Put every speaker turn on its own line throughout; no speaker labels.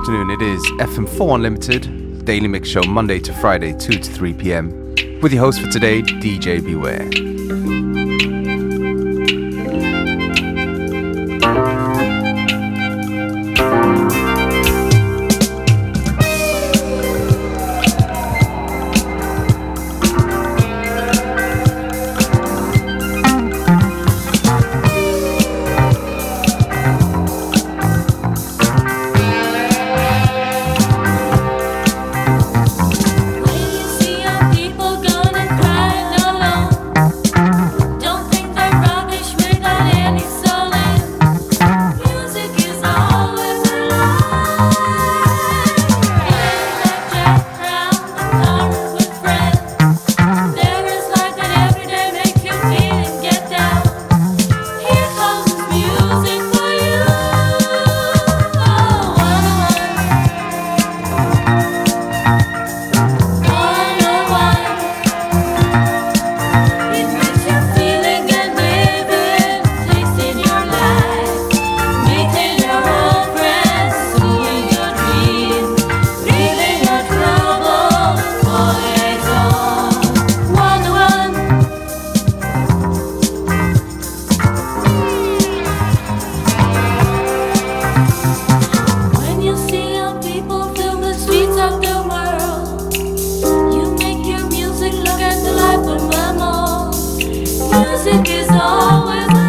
afternoon. It is FM4 Unlimited, daily mix show Monday to Friday, 2 to 3 p.m. With your host for today, DJ Beware.
music is always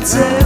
could say,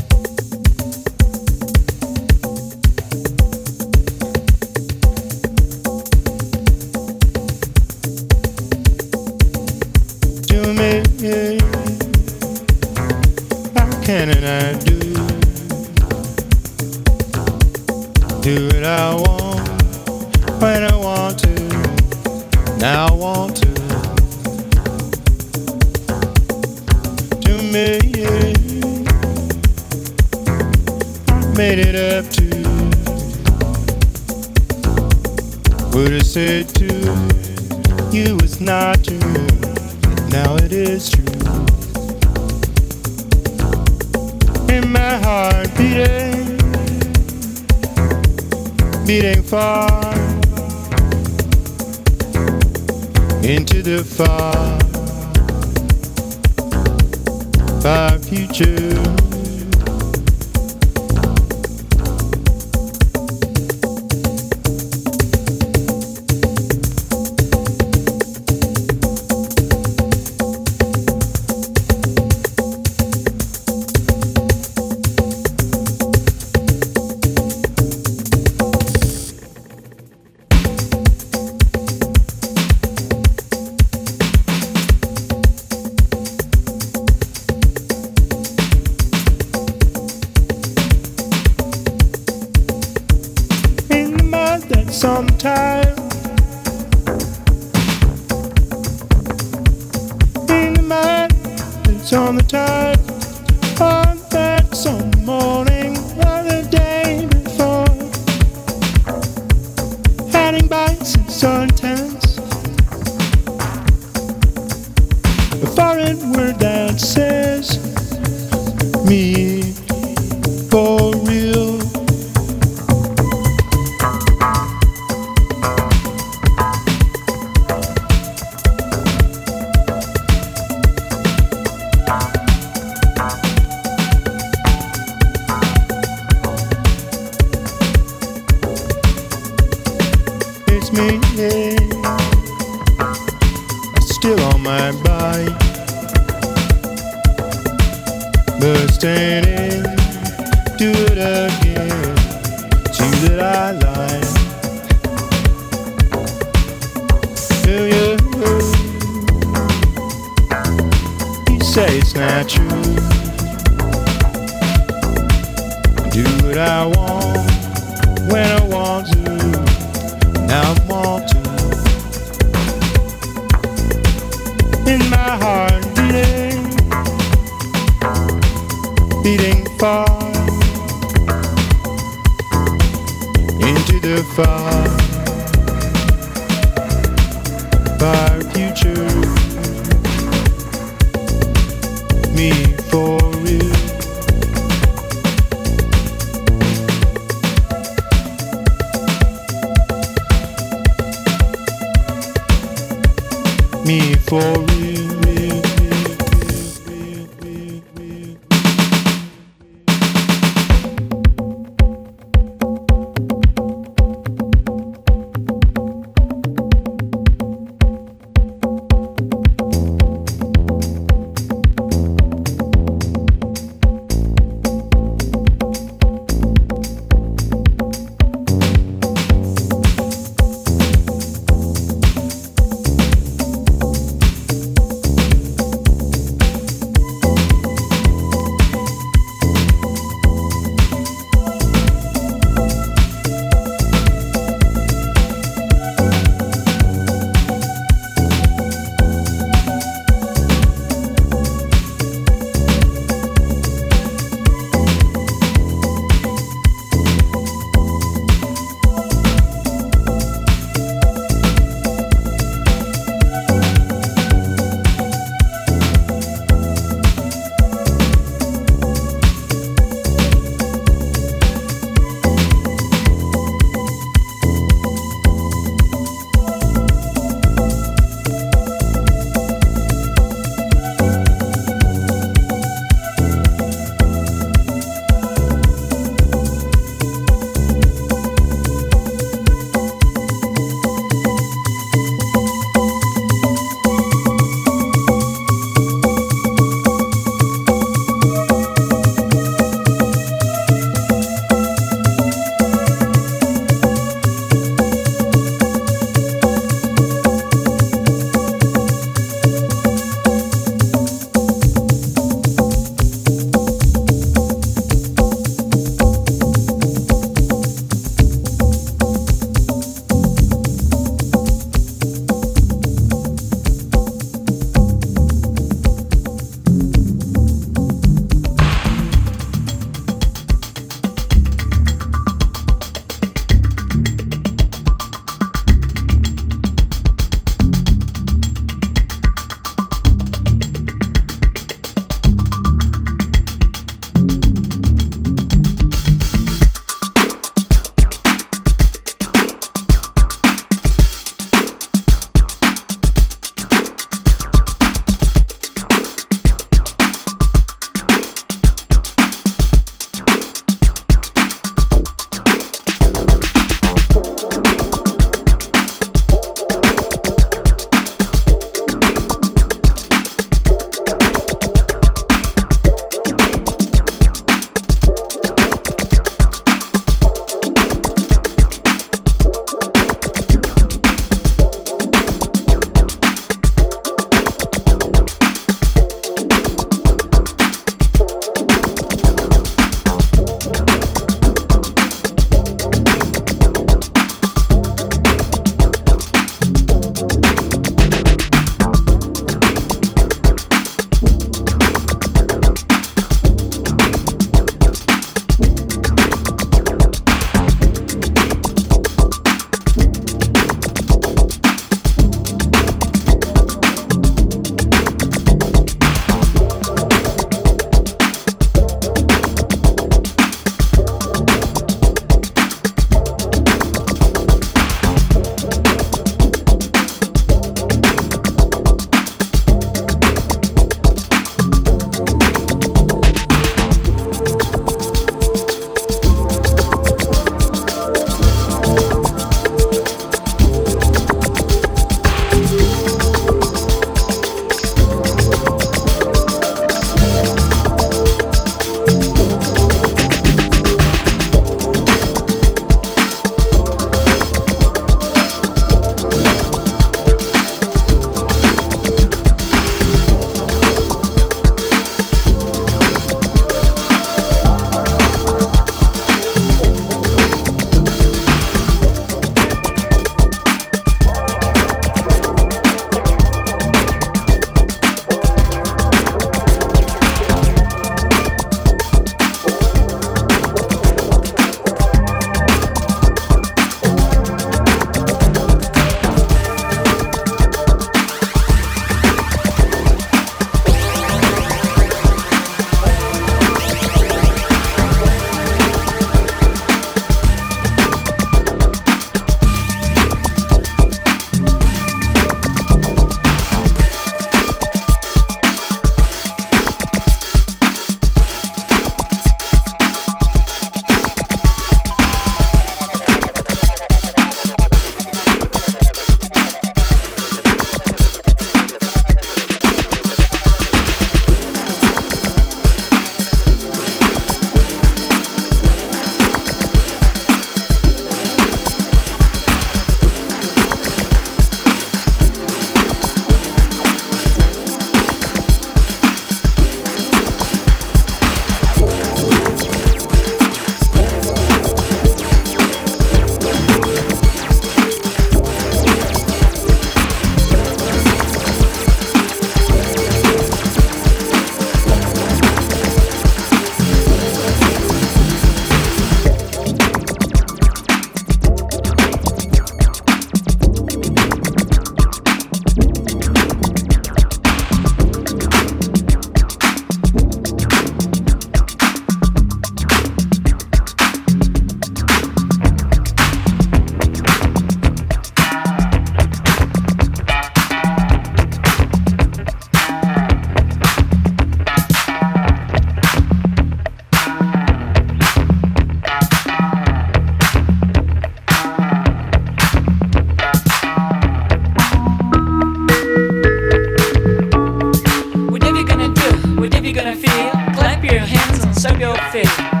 fitting.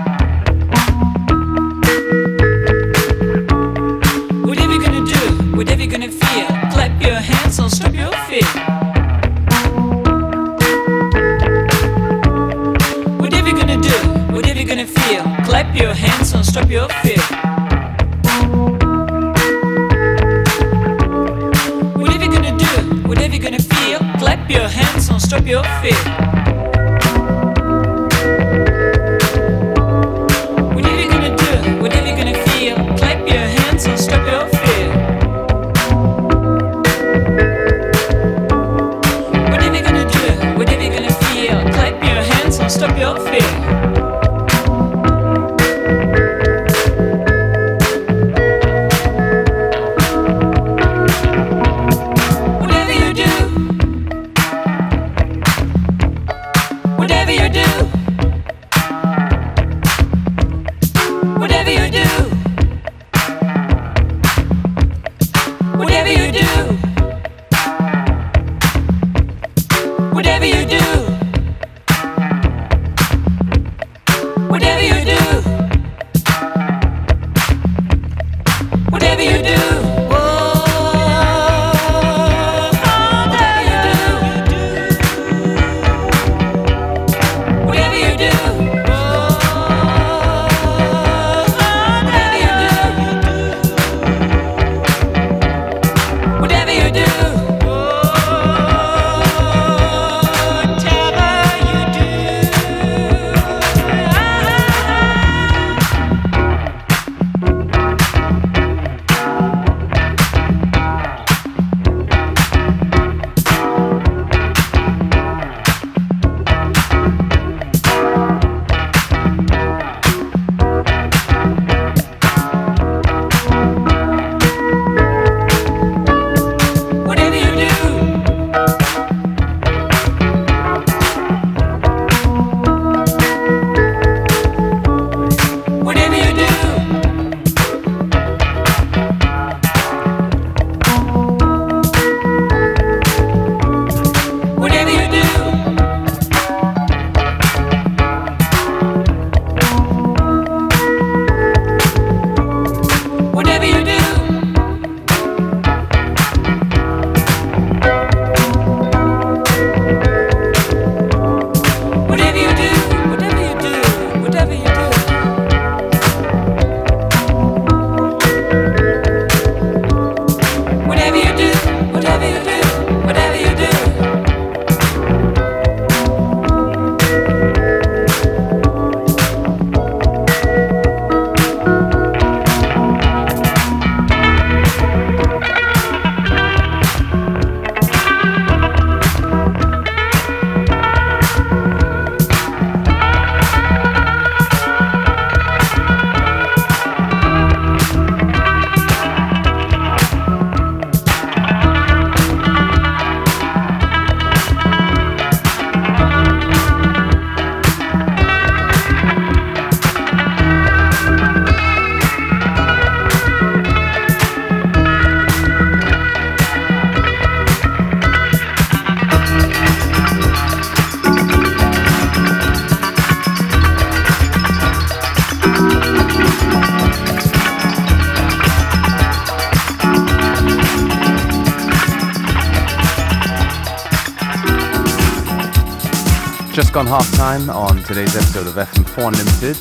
just gone half time on today's episode of FM4 Unlimited.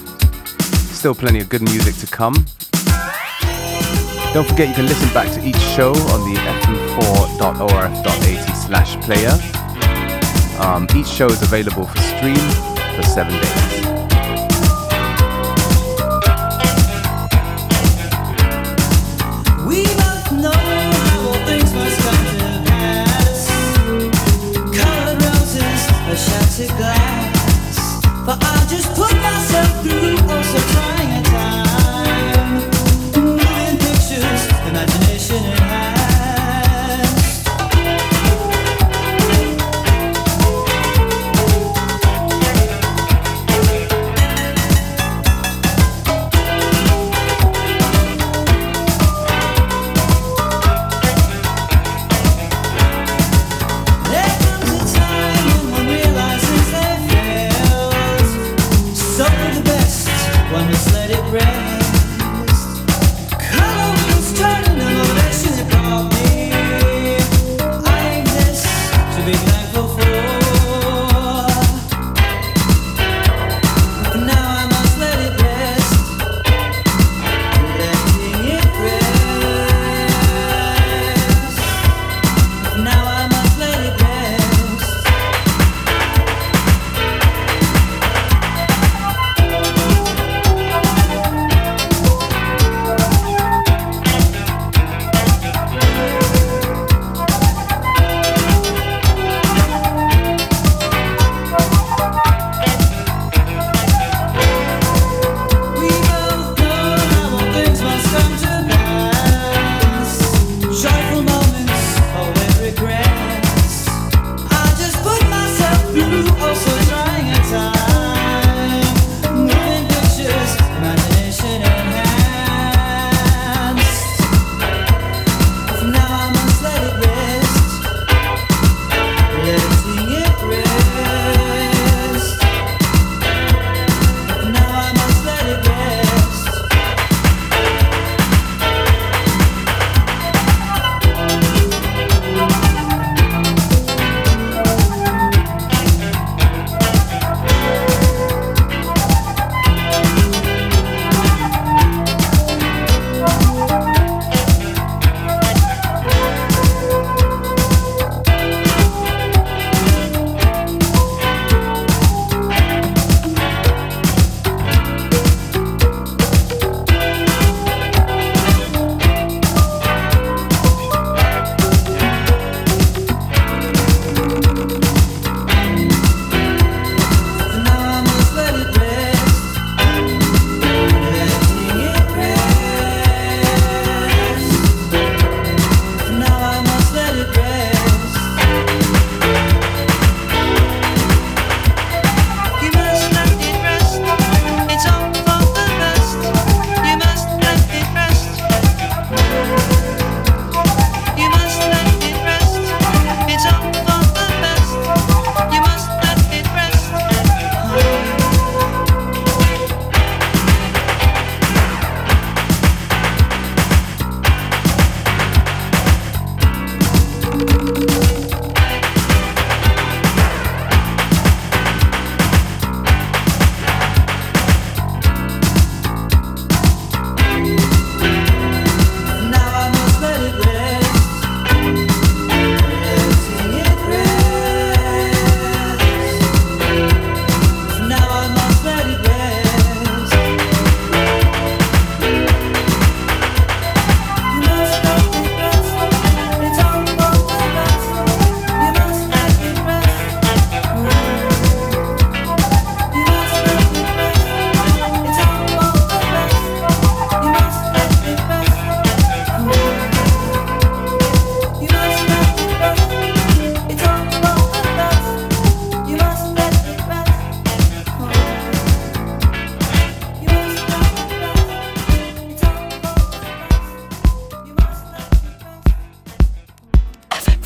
Still plenty of good music to come. Don't forget you can listen back to each show on the fm4.orf.at slash player. Um, each show is available for stream for seven days.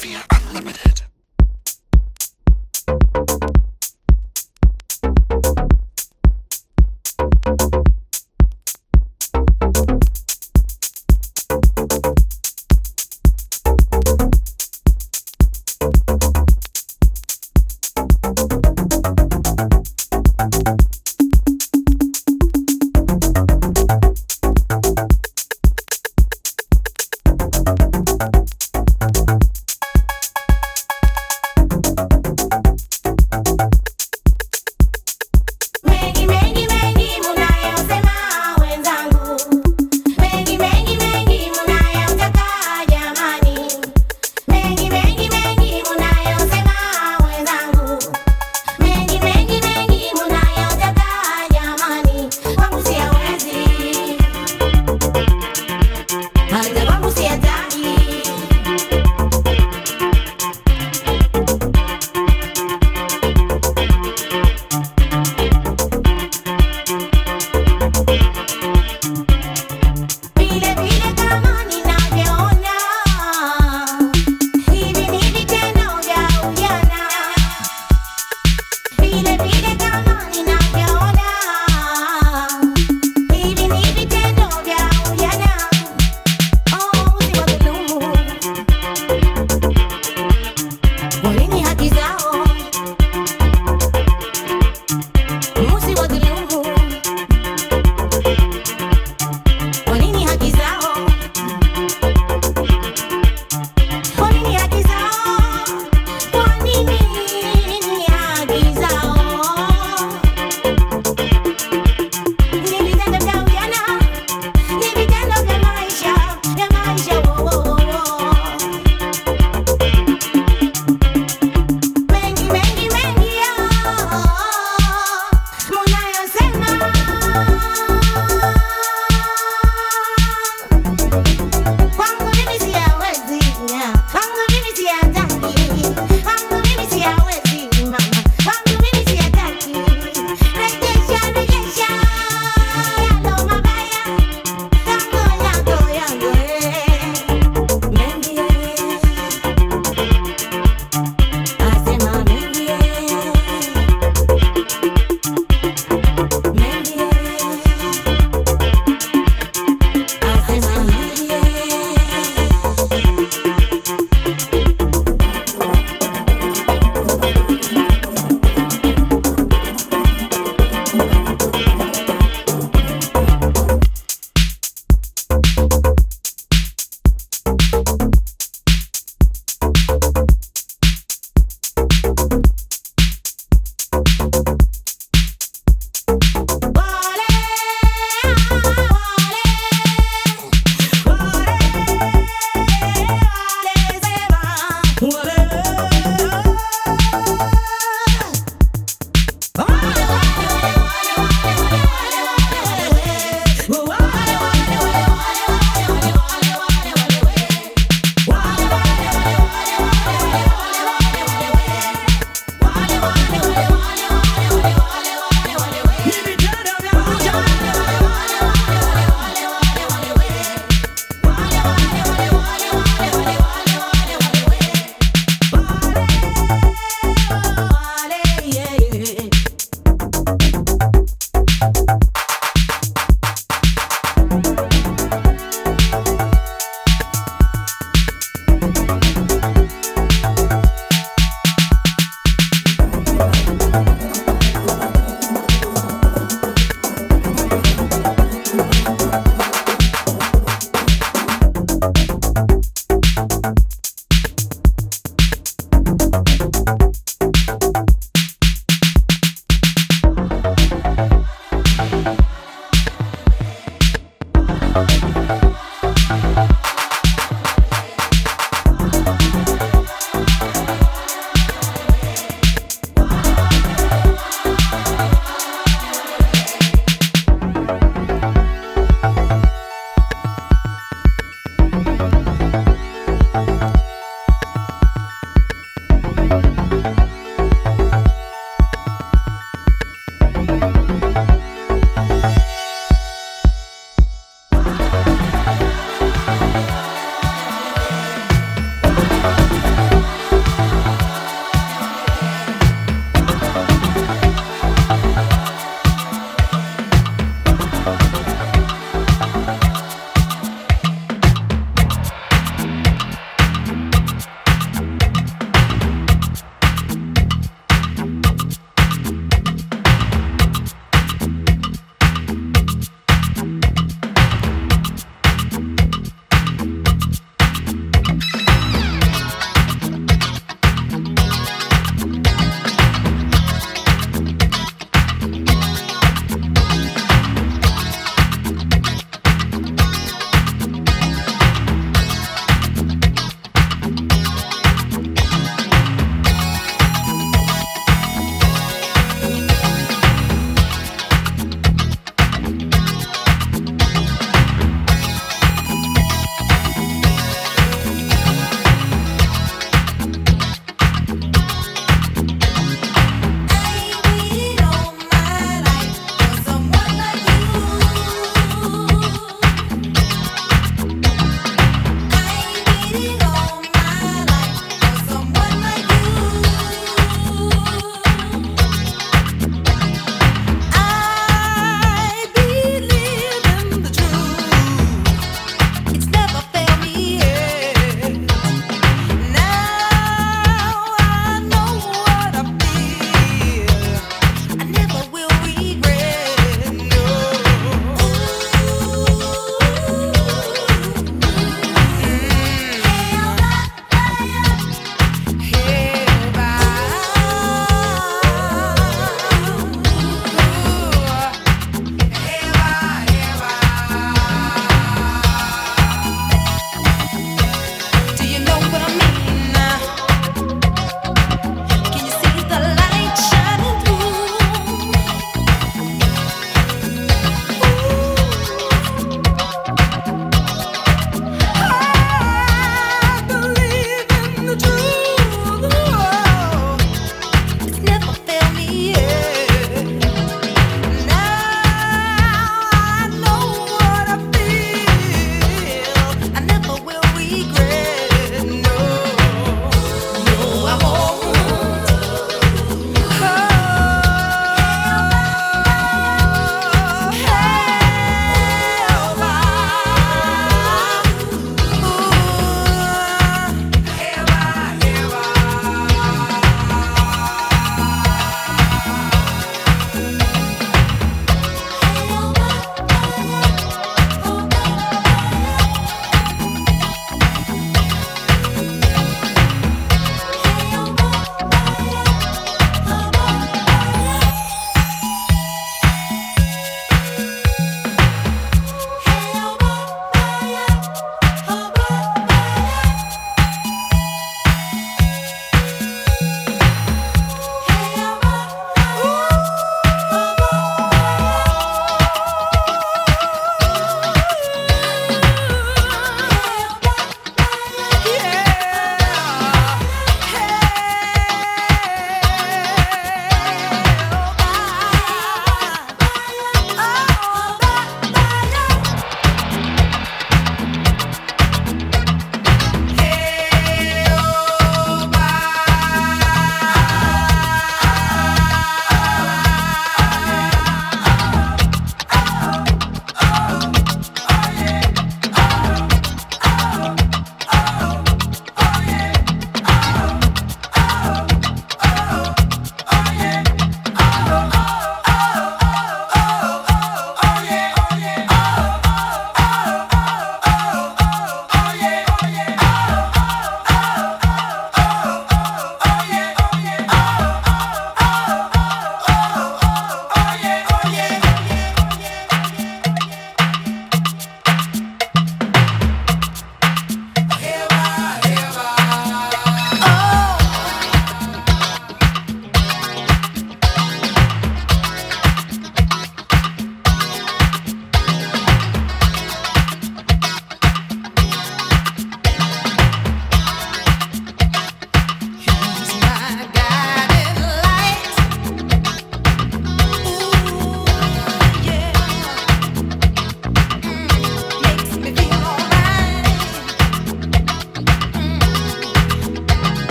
Fear Unlimited.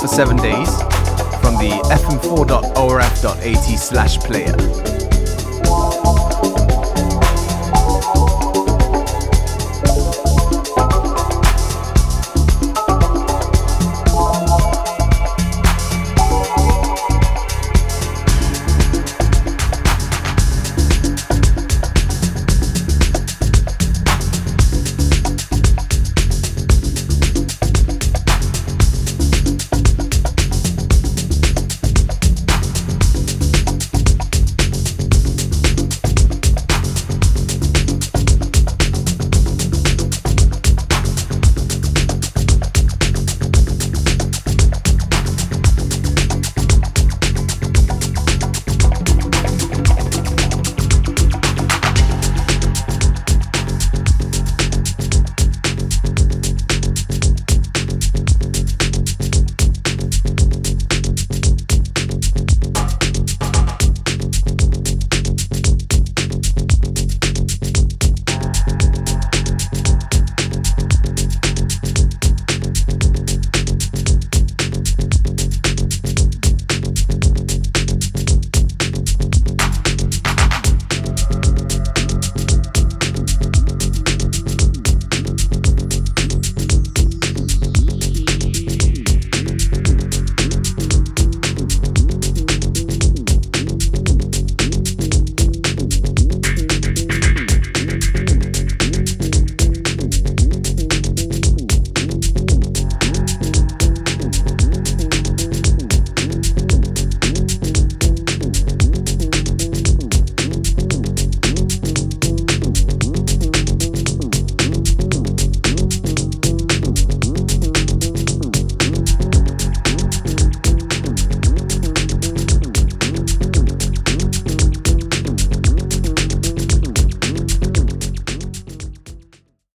For seven days